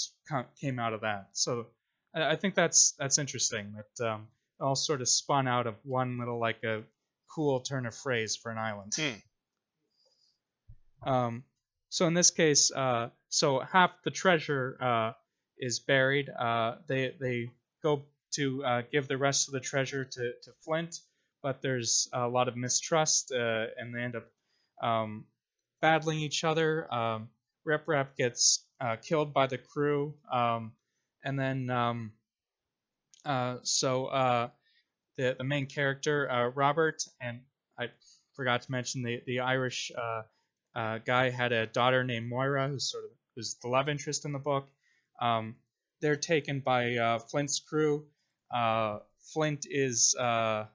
Speaker 4: came out of that. So I, think that's that's interesting that um, it all sort of spun out of one little like a cool turn of phrase for an island. Um, so in this case, uh, so half the treasure uh, is buried. Uh, they they go to uh, give the rest of the treasure to, to Flint, but there's a lot of mistrust, uh, and they end up um, battling each other. Um, Rep Rap gets uh, killed by the crew, um, and then um, uh, so uh, the the main character uh, Robert and I forgot to mention the the Irish. Uh, uh, guy had a daughter named Moira, who's sort of who's the love interest in the book. Um, they're taken by Flint's crew. Flint is um,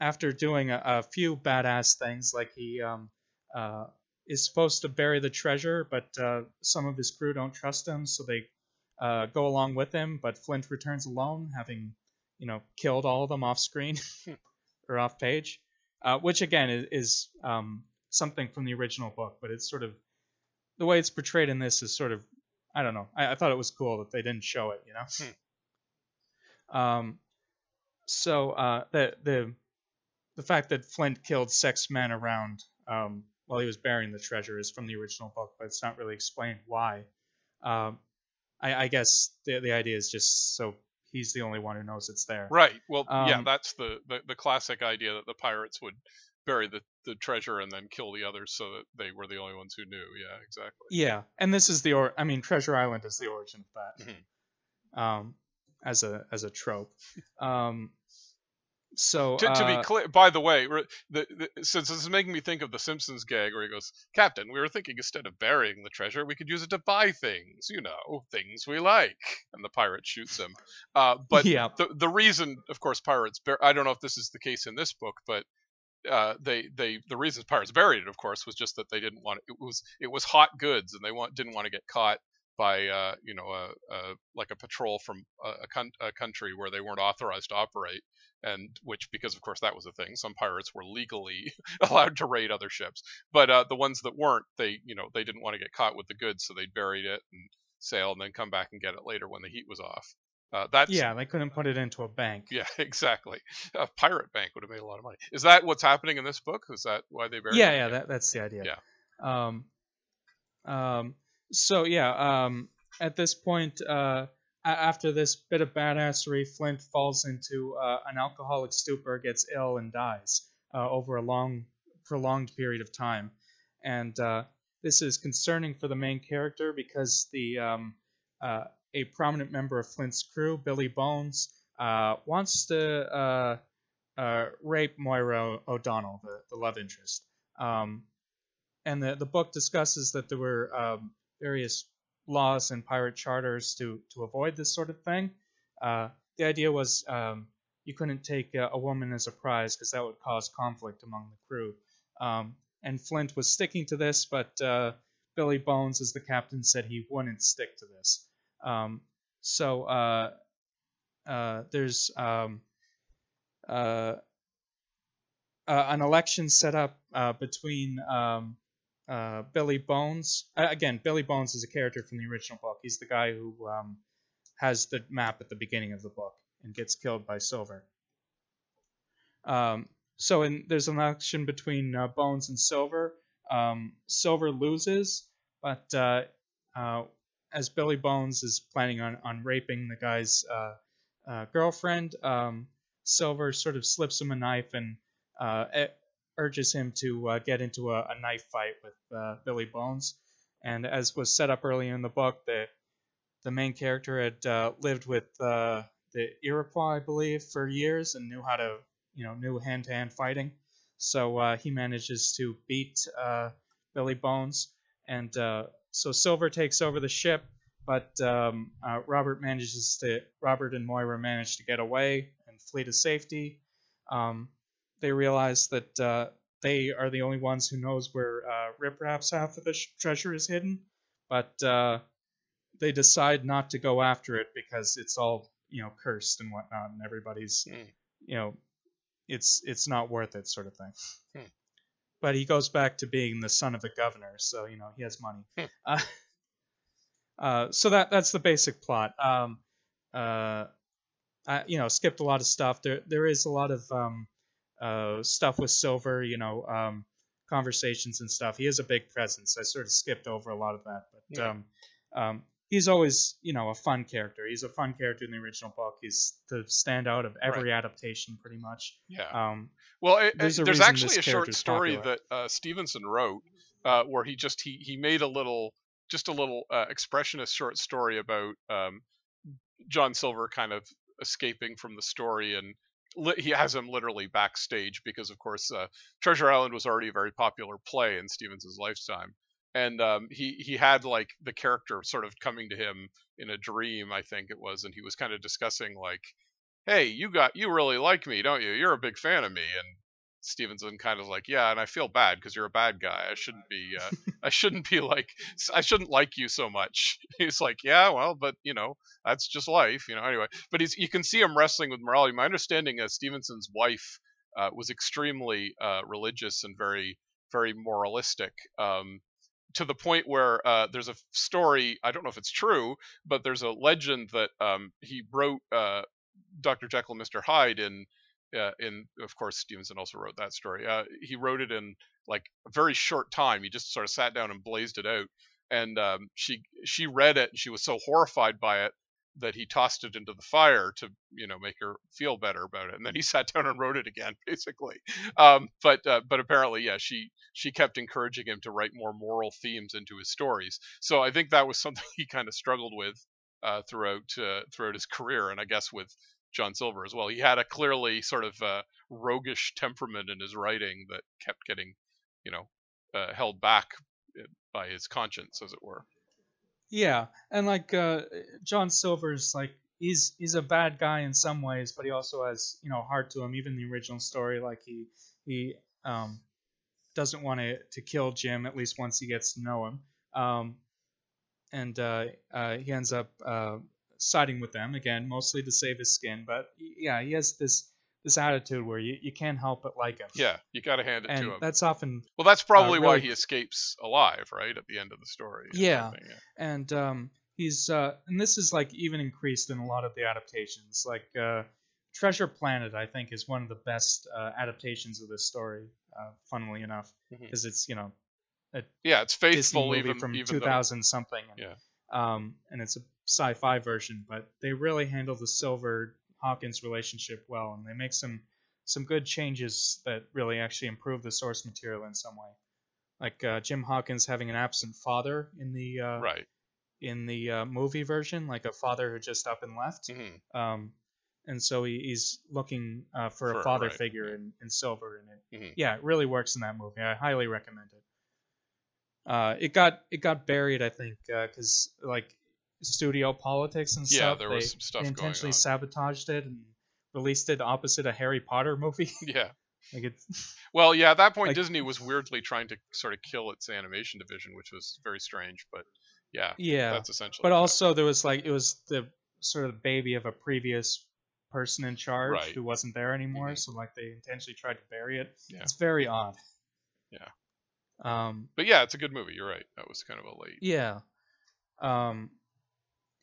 Speaker 4: after doing a, a few badass things, like he um, uh, is supposed to bury the treasure, but uh, some of his crew don't trust him, so they uh, go along with him. But Flint returns alone, having you know killed all of them off screen *laughs* or off page uh, which again is, is um, something from the original book, but it's sort of the way it's portrayed in this is sort of I don't know. I, I thought it was cool that they didn't show it, you know. *laughs* Um, so uh, the the the fact that Flint killed six men around um, while he was burying the treasure is from the original book, but it's not really explained why. Um, I, I guess the the idea is just so he's the only one who knows it's there.
Speaker 7: Right. Well, yeah,
Speaker 4: Um,
Speaker 7: that's the, the the classic idea that the pirates would bury the, the treasure and then kill the others so that they were the only ones who knew. Yeah, exactly.
Speaker 4: Yeah, and this is the or I mean Treasure Island is the origin of that.
Speaker 7: Mm-hmm.
Speaker 4: Um, as a as a trope. Um, so
Speaker 7: To, to
Speaker 4: uh,
Speaker 7: be clear, by the way, the, the, since this is making me think of the Simpsons gag where he goes, "Captain, we were thinking instead of burying the treasure, we could use it to buy things, you know, things we like." And the pirate shoots him. Uh, *laughs* but
Speaker 4: Yeah.
Speaker 7: the the reason, of course, pirates. Bur- I don't know if this is the case in this book, but uh, they they the reason pirates buried it, of course, was just that they didn't want it, it was it was hot goods, and they want didn't want to get caught by uh, you know a, a like a patrol from a, coun- a country where they weren't authorized to operate, and which because of course that was a thing. Some pirates were legally *laughs* allowed to raid other ships, but uh, the ones that weren't, they you know they didn't want to get caught with the goods, so they buried it and sail and then come back and get it later when the heat was off. Uh, that's
Speaker 4: yeah, they couldn't put it into a bank.
Speaker 7: yeah, *laughs* exactly. A pirate bank would have made a lot of money. Is that what's happening in this book? Is that why they buried
Speaker 4: yeah,
Speaker 7: it?
Speaker 4: yeah, that, that's the idea.
Speaker 7: Yeah.
Speaker 4: Um, um, so yeah, um, at this point, uh, after this bit of badassery, Flint falls into uh, an alcoholic stupor, gets ill, and dies uh, over a long, prolonged period of time. And uh, this is concerning for the main character because the um, uh, a prominent member of Flint's crew, Billy Bones, uh, wants to rape Moira O'Donnell, the, the love interest. Um, and the, the book discusses that there were um, various laws and pirate charters to to avoid this sort of thing. Uh, the idea was um, you couldn't take a, a woman as a prize because that would cause conflict among the crew. Um, and Flint was sticking to this, but uh, Billy Bones, as the captain, said he wouldn't stick to this. Um, so uh, uh, there's um, uh, an election set up uh, between um, uh, Billy Bones. Uh, again, Billy Bones is a character from the original book. He's the guy who um, has the map at the beginning of the book and gets killed by Silver. Um, so in, there's an election between uh, Bones and Silver. Um, Silver loses, but uh, uh, as Billy Bones is planning on, on raping the guy's girlfriend, um, Silver sort of slips him a knife and urges him to get into a, a, knife fight with Billy Bones. And as was set up earlier in the book, the the main character had lived with the Iroquois, I believe, for years and knew how to you know knew hand-to-hand fighting. So uh, he manages to beat uh, Billy Bones, and uh, so Silver takes over the ship. But um, uh, Robert manages to Robert and Moira manage to get away and flee to safety. Um, they realize that uh, they are the only ones who knows where uh, Rip Rap's half of the sh- treasure is hidden, but they decide not to go after it because it's all you know cursed and whatnot, and everybody's mm. you know it's it's not worth it, sort of thing. Hmm. But he goes back to being the son of the governor, so you know he has money. Hmm. Uh, *laughs* uh, so that that's the basic plot. Um, uh, I, you know, skipped a lot of stuff. There there is a lot of um, uh, stuff with Silver. You know, um, conversations and stuff. He has a big presence. I sort of skipped over a lot of that, but yeah. um, um, he's always you know a fun character. He's a fun character in the original book. He's the standout of every right. adaptation, pretty much.
Speaker 7: Yeah. Um, well, it, there's, there's actually a short story popular. that uh, Stevenson wrote uh, where he just he he made a little just a little uh, expressionist short story about um, John Silver kind of escaping from the story and li- he has him literally backstage because of course uh, Treasure Island was already a very popular play in Stevenson's lifetime and um, he he had like the character sort of coming to him in a dream, I think it was, and he was kind of discussing like, "Hey, you got you really like me, don't you? You're a big fan of me." And Stevenson kind of like, "Yeah, and I feel bad because you're a bad guy. I shouldn't be uh, *laughs* I shouldn't be like I shouldn't like you so much." *laughs* He's like, "Yeah, well, but you know, that's just life, you know." Anyway, but he's you can see him wrestling with morality. My understanding is Stevenson's wife uh, was extremely uh, religious and very very moralistic. Um, to the point where uh, there's a story. I don't know if it's true, but there's a legend that um, he wrote uh, Dr. Jekyll and Mr. Hyde in. Uh, in of course Stevenson also wrote that story. Uh, he wrote it in like a very short time. He just sort of sat down and blazed it out. And um, she she read it and she was so horrified by it that he tossed it into the fire to you know make her feel better about it and then he *laughs* sat down and wrote it again *laughs* basically um, but uh, but apparently yeah she she kept encouraging him to write more moral themes into his stories so i think that was something *laughs* he kind of struggled with uh, throughout uh, throughout his career and i guess with john silver as well. He had a clearly sort of uh, roguish temperament in his writing that kept getting you know uh, held back uh, by his conscience as it were.
Speaker 4: Yeah, and like uh, John Silver's like he's he's a bad guy in some ways, but he also has you know heart to him. Even the original story, like he he um, doesn't want to to kill Jim at least once he gets to know him, um, and uh, uh, he ends up uh, siding with them again, mostly to save his skin. But yeah, he has this this attitude where you, you can't help but like him.
Speaker 7: Yeah, you got to hand it
Speaker 4: and
Speaker 7: to him.
Speaker 4: That's often
Speaker 7: well. That's probably uh, really, why he escapes alive, right, at the end of the story.
Speaker 4: Yeah, yeah. and um, he's uh, and this is like even increased in a lot of the adaptations. Like uh, Treasure Planet, I think, is one of the best uh, adaptations of this story. Uh, funnily enough, because mm-hmm. it's you know,
Speaker 7: yeah, it's faithful even
Speaker 4: from
Speaker 7: even
Speaker 4: 2000 though, something. And,
Speaker 7: yeah.
Speaker 4: Um, and it's a sci-fi version, but they really handle the silver Hawkins relationship well, and they make some some good changes that really actually improve the source material in some way. Like uh, Jim Hawkins having an absent father in the uh,
Speaker 7: right
Speaker 4: in the uh, movie version, like a father who just up and left.
Speaker 7: Mm-hmm.
Speaker 4: Um, and so he, he's looking uh, for, for, a father
Speaker 7: right.
Speaker 4: figure in, in Silver, and it,
Speaker 7: mm-hmm.
Speaker 4: yeah, it really works in that movie. I highly recommend it. Uh, it got it got buried, I think, because like studio politics and
Speaker 7: Yeah,
Speaker 4: stuff.
Speaker 7: there
Speaker 4: they,
Speaker 7: was some stuff
Speaker 4: intentionally
Speaker 7: on.
Speaker 4: sabotaged it and released it opposite a Harry Potter movie. *laughs*
Speaker 7: Yeah.
Speaker 4: like it's *laughs*
Speaker 7: Well, yeah, at that point
Speaker 4: Like-
Speaker 7: Disney was weirdly trying to sort of kill its animation division, which was very strange, but yeah,
Speaker 4: yeah.
Speaker 7: that's essentially
Speaker 4: But also there was like it was the sort of baby of a previous person in charge
Speaker 7: Right.
Speaker 4: who wasn't there anymore,
Speaker 7: Mhm.
Speaker 4: so like they intentionally tried to bury it.
Speaker 7: Yeah.
Speaker 4: It's very odd.
Speaker 7: Yeah.
Speaker 4: Um
Speaker 7: But yeah, it's a good movie. You're right. That was kind of a late.
Speaker 4: Yeah. Um,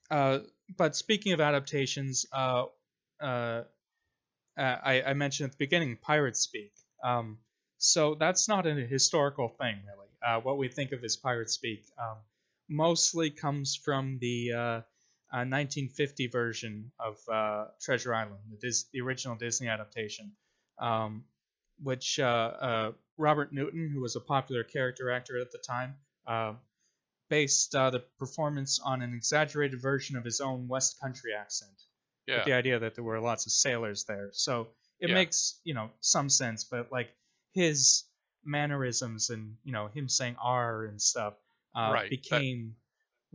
Speaker 4: uh, but speaking of adaptations, uh, uh, uh, I, I mentioned at the beginning Pirate Speak. Um, so that's not a historical thing, really. Uh, what we think of as Pirate Speak um, mostly comes from the uh, uh, 1950 version of uh, Treasure Island, the, Dis- the original Disney adaptation, um, which uh, uh, Robert Newton, who was a popular character actor at the time, uh, based uh, the performance on an exaggerated version of his own West Country accent,
Speaker 7: Yeah.
Speaker 4: with the idea that there were lots of sailors there. So it
Speaker 7: Yeah.
Speaker 4: makes you know some sense, but like his mannerisms and you know him saying "r" and stuff uh,
Speaker 7: Right,
Speaker 4: became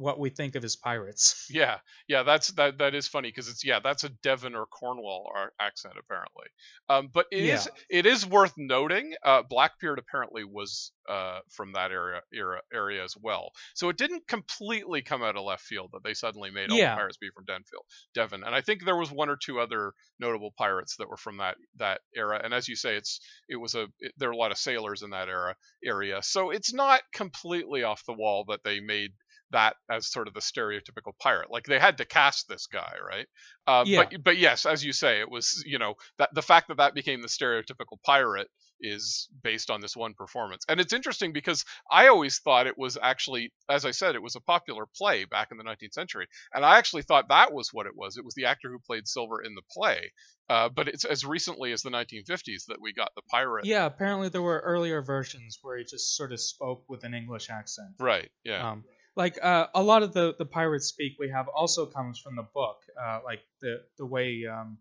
Speaker 4: what we think of as pirates. *laughs*
Speaker 7: Yeah, yeah, that's that. That is funny because it's yeah, that's a Devon or Cornwall accent apparently. Um, but it is it is worth noting. Uh, Blackbeard apparently was uh, from that area era area as well. So it didn't completely come out of left field that they suddenly made all
Speaker 4: Yeah.
Speaker 7: the pirates be from Denfield, Devon. And I think there was one or two other notable pirates that were from that that era. And as you say, it's it was a it, there are a lot of sailors in that era area. So it's not completely off the wall that they made that as sort of the stereotypical pirate. Like they had to cast this guy, right? Uh,
Speaker 4: Yeah.
Speaker 7: But but yes, as you say, it was you know that the fact that that became the stereotypical pirate is based on this one performance. And it's interesting because I always thought it was actually, as I said, it was a popular play back in the 19th century, and I actually thought that was what it was. It was the actor who played Silver in the play. Uh, but it's as recently as the 1950s that we got the pirate.
Speaker 4: Yeah, apparently there were earlier versions where he just sort of spoke with an English accent.
Speaker 7: Right. Yeah.
Speaker 4: Um, like uh, a lot of the the pirate speak we have also comes from the book, uh, like the the way um,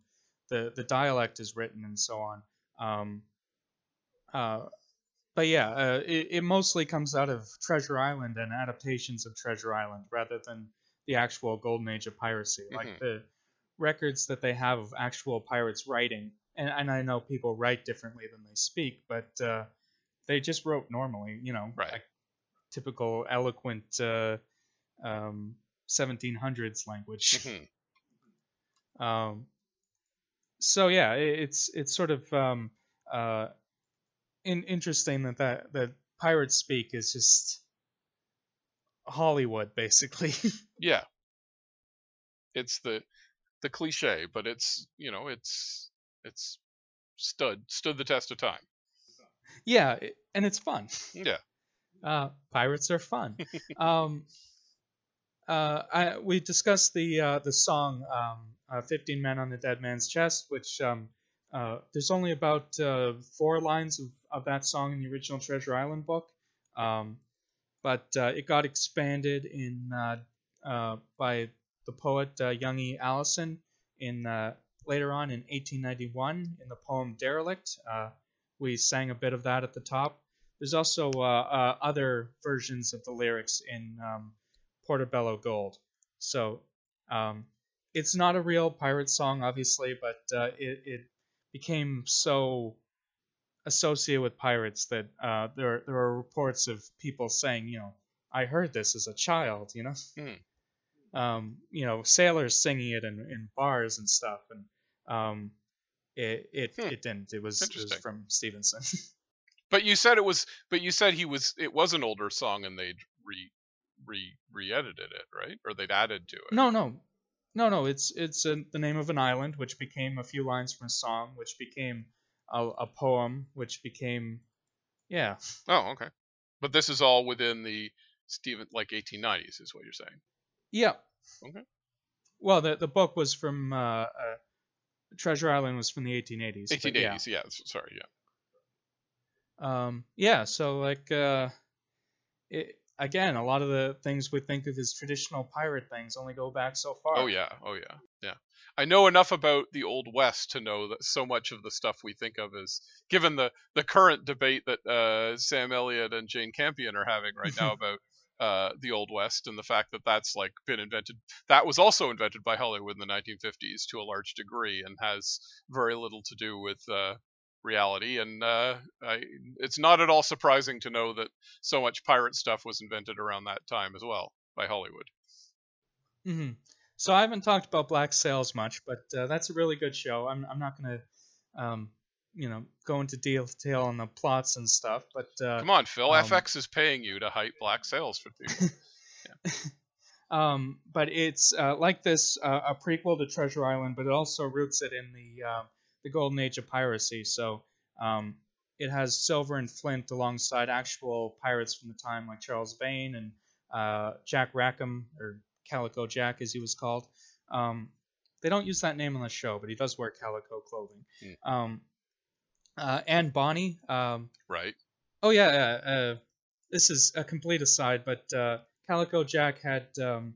Speaker 4: the the dialect is written and so on. Um, uh, but yeah, uh, it, it mostly comes out of Treasure Island and adaptations of Treasure Island rather than the actual golden age of piracy.
Speaker 7: Mhm.
Speaker 4: Like the records that they have of actual pirates writing, and, and I know people write differently than they speak, but uh, they just wrote normally, you know,
Speaker 7: Right.
Speaker 4: like typical eloquent uh, um, 1700s language.
Speaker 7: Mhm.
Speaker 4: Um, so yeah, it, it's it's sort of um, uh, in, interesting that, that that pirate speak is just Hollywood basically. *laughs*
Speaker 7: Yeah. It's the the cliche, but it's you know it's it's stood stood the test of time.
Speaker 4: yeah, and it's fun.
Speaker 7: Yeah.
Speaker 4: Uh, pirates are fun. *laughs* um, uh, I, we discussed the uh, the song um, uh, "15 Men on the Dead Man's Chest," which um, uh, there's only about uh, four lines of, of that song in the original Treasure Island book, um, but uh, it got expanded in uh, uh, by the poet uh, Young E. Allison in uh, later on in 1891 in the poem "Derelict." Uh, we sang a bit of that at the top. There's also uh, uh, other versions of the lyrics in um, Porto Bello Gold. So um, it's not a real pirate song, obviously, but uh, it, it became so associated with pirates that uh, there there are reports of people saying, you know, I heard this as a child, you know,
Speaker 7: Hmm.
Speaker 4: um, you know, sailors singing it in, in bars and stuff, and um, it it,
Speaker 7: Hmm.
Speaker 4: it didn't. It was, it was from Stevenson. *laughs*
Speaker 7: But you said it was but you said he was it was an older song and they'd re re re-edited it, right? Or they'd added to it.
Speaker 4: No, no, no, no. It's it's a, the name of an island, which became a few lines from a song, which became a, a poem, which became, yeah,
Speaker 7: Oh, okay. But this is all within the Stephen like 1890s is what you're saying.
Speaker 4: yeah.
Speaker 7: Okay.
Speaker 4: Well, the the book was from uh, uh, Treasure Island was from the 1880s.
Speaker 7: 1880s, yeah. s- Sorry, yeah.
Speaker 4: Yeah. Um. Yeah. So like, uh, it, again, a lot of the things we think of as traditional pirate things only go back so far.
Speaker 7: Oh yeah, oh yeah, yeah. I know enough about the old west to know that so much of the stuff we think of is given the the current debate that uh, Sam Elliott and Jane Campion are having right now *laughs* about uh, the old west and the fact that that's like been invented. That was also invented by Hollywood in the 1950s to a large degree and has very little to do with uh, reality. And uh, I, it's not at all surprising to know that so much pirate stuff was invented around that time as well by Hollywood.
Speaker 4: hmm So I haven't talked about Black Sails much, but uh, that's a really good show. I'm I'm not gonna, um, you know, go into detail on the plots and stuff, but uh,
Speaker 7: Come on, Phil.
Speaker 4: um,
Speaker 7: FX is paying you to hype Black Sails for people. *laughs*
Speaker 4: um, but it's uh, like this uh, a prequel to Treasure Island, but it also roots it in the uh, the golden age of piracy. So um, it has Silver and Flint alongside actual pirates from the time, like Charles Vane and uh, Jack Rackham or Calico Jack, as he was called. Um, they don't use that name on the show, but he does wear calico clothing.
Speaker 7: Hmm.
Speaker 4: Um, uh, and Bonnie, um,
Speaker 7: right?
Speaker 4: Oh yeah, uh, uh, this is a complete aside, but uh, Calico Jack had um,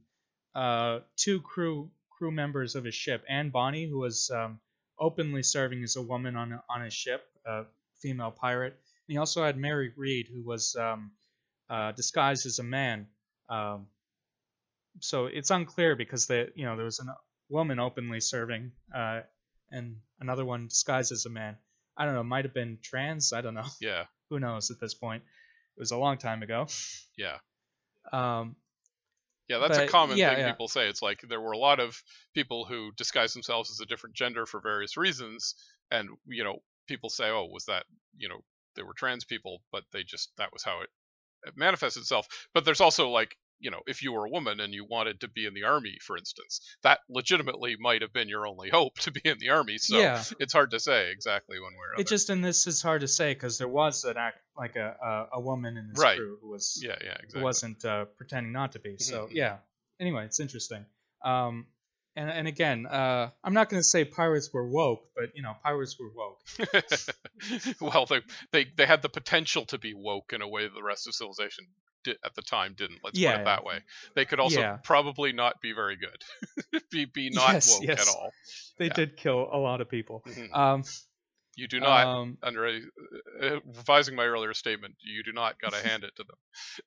Speaker 4: uh, two crew crew members of his ship, Anne Bonny, who was um, openly serving as a woman on on his ship, a female pirate. And he also had Mary Read, who was um, uh, disguised as a man. Um, so it's unclear because the you know there was a woman openly serving uh, and another one disguised as a man. I don't know, might have been trans. I don't know
Speaker 7: Yeah, *laughs*
Speaker 4: who knows at this point. It was a long time ago.
Speaker 7: yeah. *laughs*
Speaker 4: Um,
Speaker 7: Yeah, that's a common
Speaker 4: yeah,
Speaker 7: thing
Speaker 4: yeah.
Speaker 7: people say. It's like there were a lot of people who disguised themselves as a different gender for various reasons, and you know, people say, "Oh, was that you know they were trans people?" But they just that was how it, it manifested itself. But there's also like you know, if you were a woman and you wanted to be in the army, for instance, that legitimately might have been your only hope *laughs* to be in the army. So
Speaker 4: Yeah.
Speaker 7: it's hard to say exactly one way or other.
Speaker 4: it just and this is hard to say because there was an act like a a, a woman in this
Speaker 7: Right.
Speaker 4: crew who was
Speaker 7: yeah, yeah,
Speaker 4: who
Speaker 7: exactly.
Speaker 4: wasn't uh, pretending not to be. So
Speaker 7: Mhm.
Speaker 4: yeah. Anyway, it's interesting. Um, and and again, uh, I'm not going to say pirates were woke, but you know, pirates were woke. *laughs*
Speaker 7: well, they, they they had the potential to be woke in a way that the rest of civilization did, at the time didn't. Let's
Speaker 4: Yeah,
Speaker 7: put it that way. They could also
Speaker 4: Yeah.
Speaker 7: probably not be very good. *laughs* be be not
Speaker 4: Yes,
Speaker 7: woke
Speaker 4: yes.
Speaker 7: at all.
Speaker 4: They
Speaker 7: Yeah.
Speaker 4: did kill a lot of people.
Speaker 7: Mhm.
Speaker 4: Um,
Speaker 7: You do not,
Speaker 4: um,
Speaker 7: under a, uh, revising my earlier statement, you do not got to hand it to them. *laughs*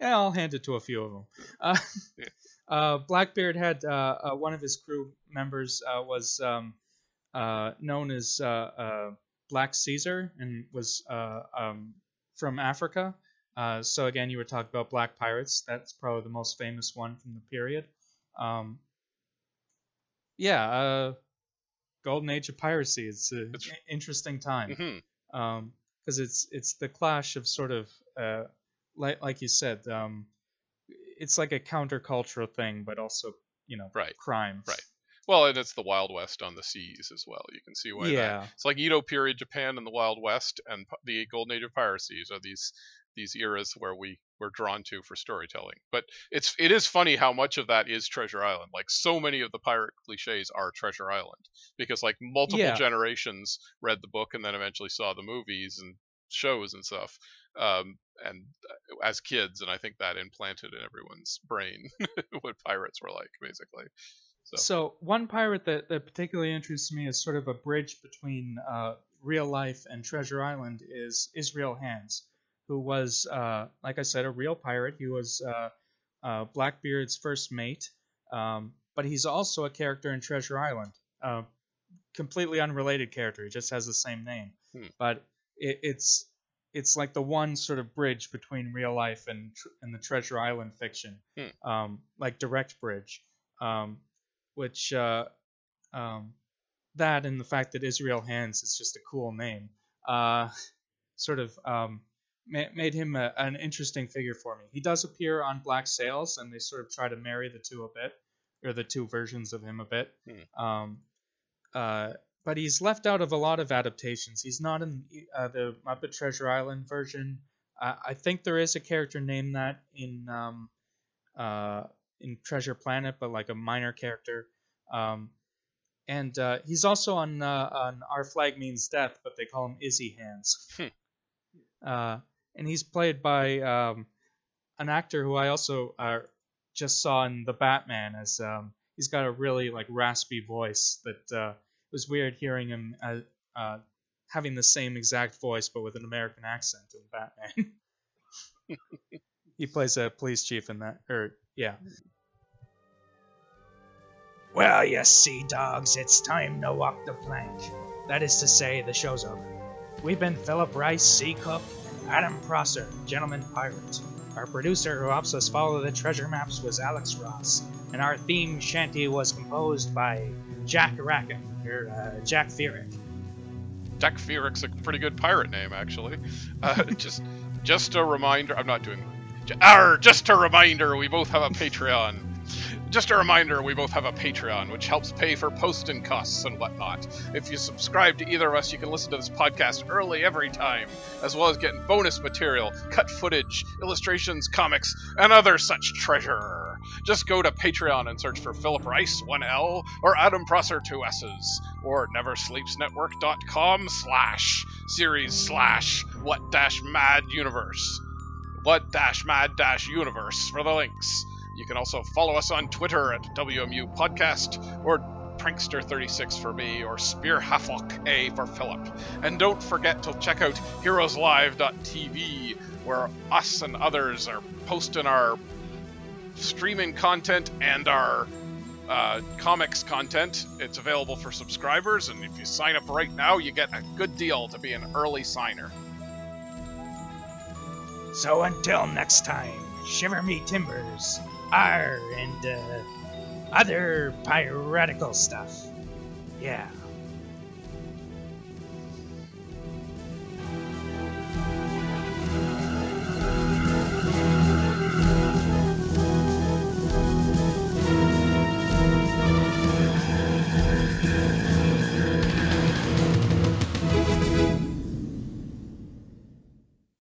Speaker 4: Yeah, I'll hand it to a few of them. Uh,
Speaker 7: Yeah.
Speaker 4: Uh, Blackbeard had uh, uh, one of his crew members uh, was um, uh, known as uh, uh, Black Caesar and was uh, um, from Africa. Uh, so again, you were talking about black pirates. That's probably the most famous one from the period. Um, yeah, uh, golden age of piracy. It's an interesting time because it's it's the clash of sort of uh, like like you said, um, it's like a countercultural thing, but also you know
Speaker 7: Right,
Speaker 4: crime.
Speaker 7: right. Well, and it's the Wild West on the seas as well. You can see why. that-
Speaker 4: Yeah.
Speaker 7: it's like Edo period Japan and the Wild West and the Golden Age of piracies are these these eras where we were drawn to for storytelling. But it's it is funny how much of that is Treasure Island. Like so many of the pirate cliches are Treasure Island because like multiple
Speaker 4: Yeah.
Speaker 7: generations read the book and then eventually saw the movies and shows and stuff. Um, and uh, as kids, and I think that implanted in everyone's brain *laughs* what pirates were like, basically. So,
Speaker 4: So one pirate that, that particularly interests me as sort of a bridge between uh, real life and Treasure Island is Israel Hands, who was, uh, like I said, a real pirate. He was uh, uh, Blackbeard's first mate, um, but he's also a character in Treasure Island. Uh, completely unrelated character. He just has the same name,
Speaker 7: Hmm.
Speaker 4: but it, it's it's like the one sort of bridge between real life and and the Treasure Island fiction,
Speaker 7: Hmm.
Speaker 4: um, like direct bridge, um, which uh, um, that and the fact that Israel Hands is just a cool name, uh, sort of um, ma- made him a, an interesting figure for me. He does appear on Black Sails, and they sort of try to marry the two a bit, or the two versions of him a bit. Um, uh, but he's left out of a lot of adaptations. He's not in uh, the Muppet Treasure Island version. Uh, I think there is a character named that in um, uh, in Treasure Planet, but like a minor character. Um, and uh, he's also on uh, on Our Flag Means Death, but they call him Izzy Hands.
Speaker 7: Hmm.
Speaker 4: Uh, and he's played by um, an actor who I also uh, just saw in the Batman as um, he's got a really like raspy voice that uh, was weird hearing him uh, uh, having the same exact voice but with an American accent in Batman. *laughs* he plays a police chief in that, or yeah.
Speaker 5: Well, you see, dogs, it's time to walk the plank. That is to say, the show's over. We've been Philip Rice, Sea Cook, and Adam Prosser, Gentleman Pirate. Our producer who helps us follow the treasure maps was Alex Ross, and our theme shanty was composed by Jack Rackham, or uh, Jack Fearick.
Speaker 7: Jack Fearick's a pretty good pirate name, actually. Uh, *laughs* just, just a reminder. I'm not doing. Arr, just a reminder. We both have a Patreon. Just a reminder, we both have a Patreon, which helps pay for posting costs and whatnot. If you subscribe to either of us, you can listen to this podcast early every time, as well as getting bonus material, cut footage, illustrations, comics, and other such treasure. Just go to Patreon and search for Philip Rice, 1L, or Adam Prosser, 2S's, or neversleepsnetwork.com slash series slash what dash mad universe. What dash mad dash universe for the links. You can also follow us on Twitter at WMU Podcast or Prankster36 for me or Spearhafok A for Philip. And don't forget to check out heroeslive.tv where us and others are posting our streaming content and our uh, comics content. It's available for subscribers, and if you sign up right now, you get a good deal to be an early signer.
Speaker 5: So until next time, shiver me timbers. R and uh, other piratical stuff. Yeah.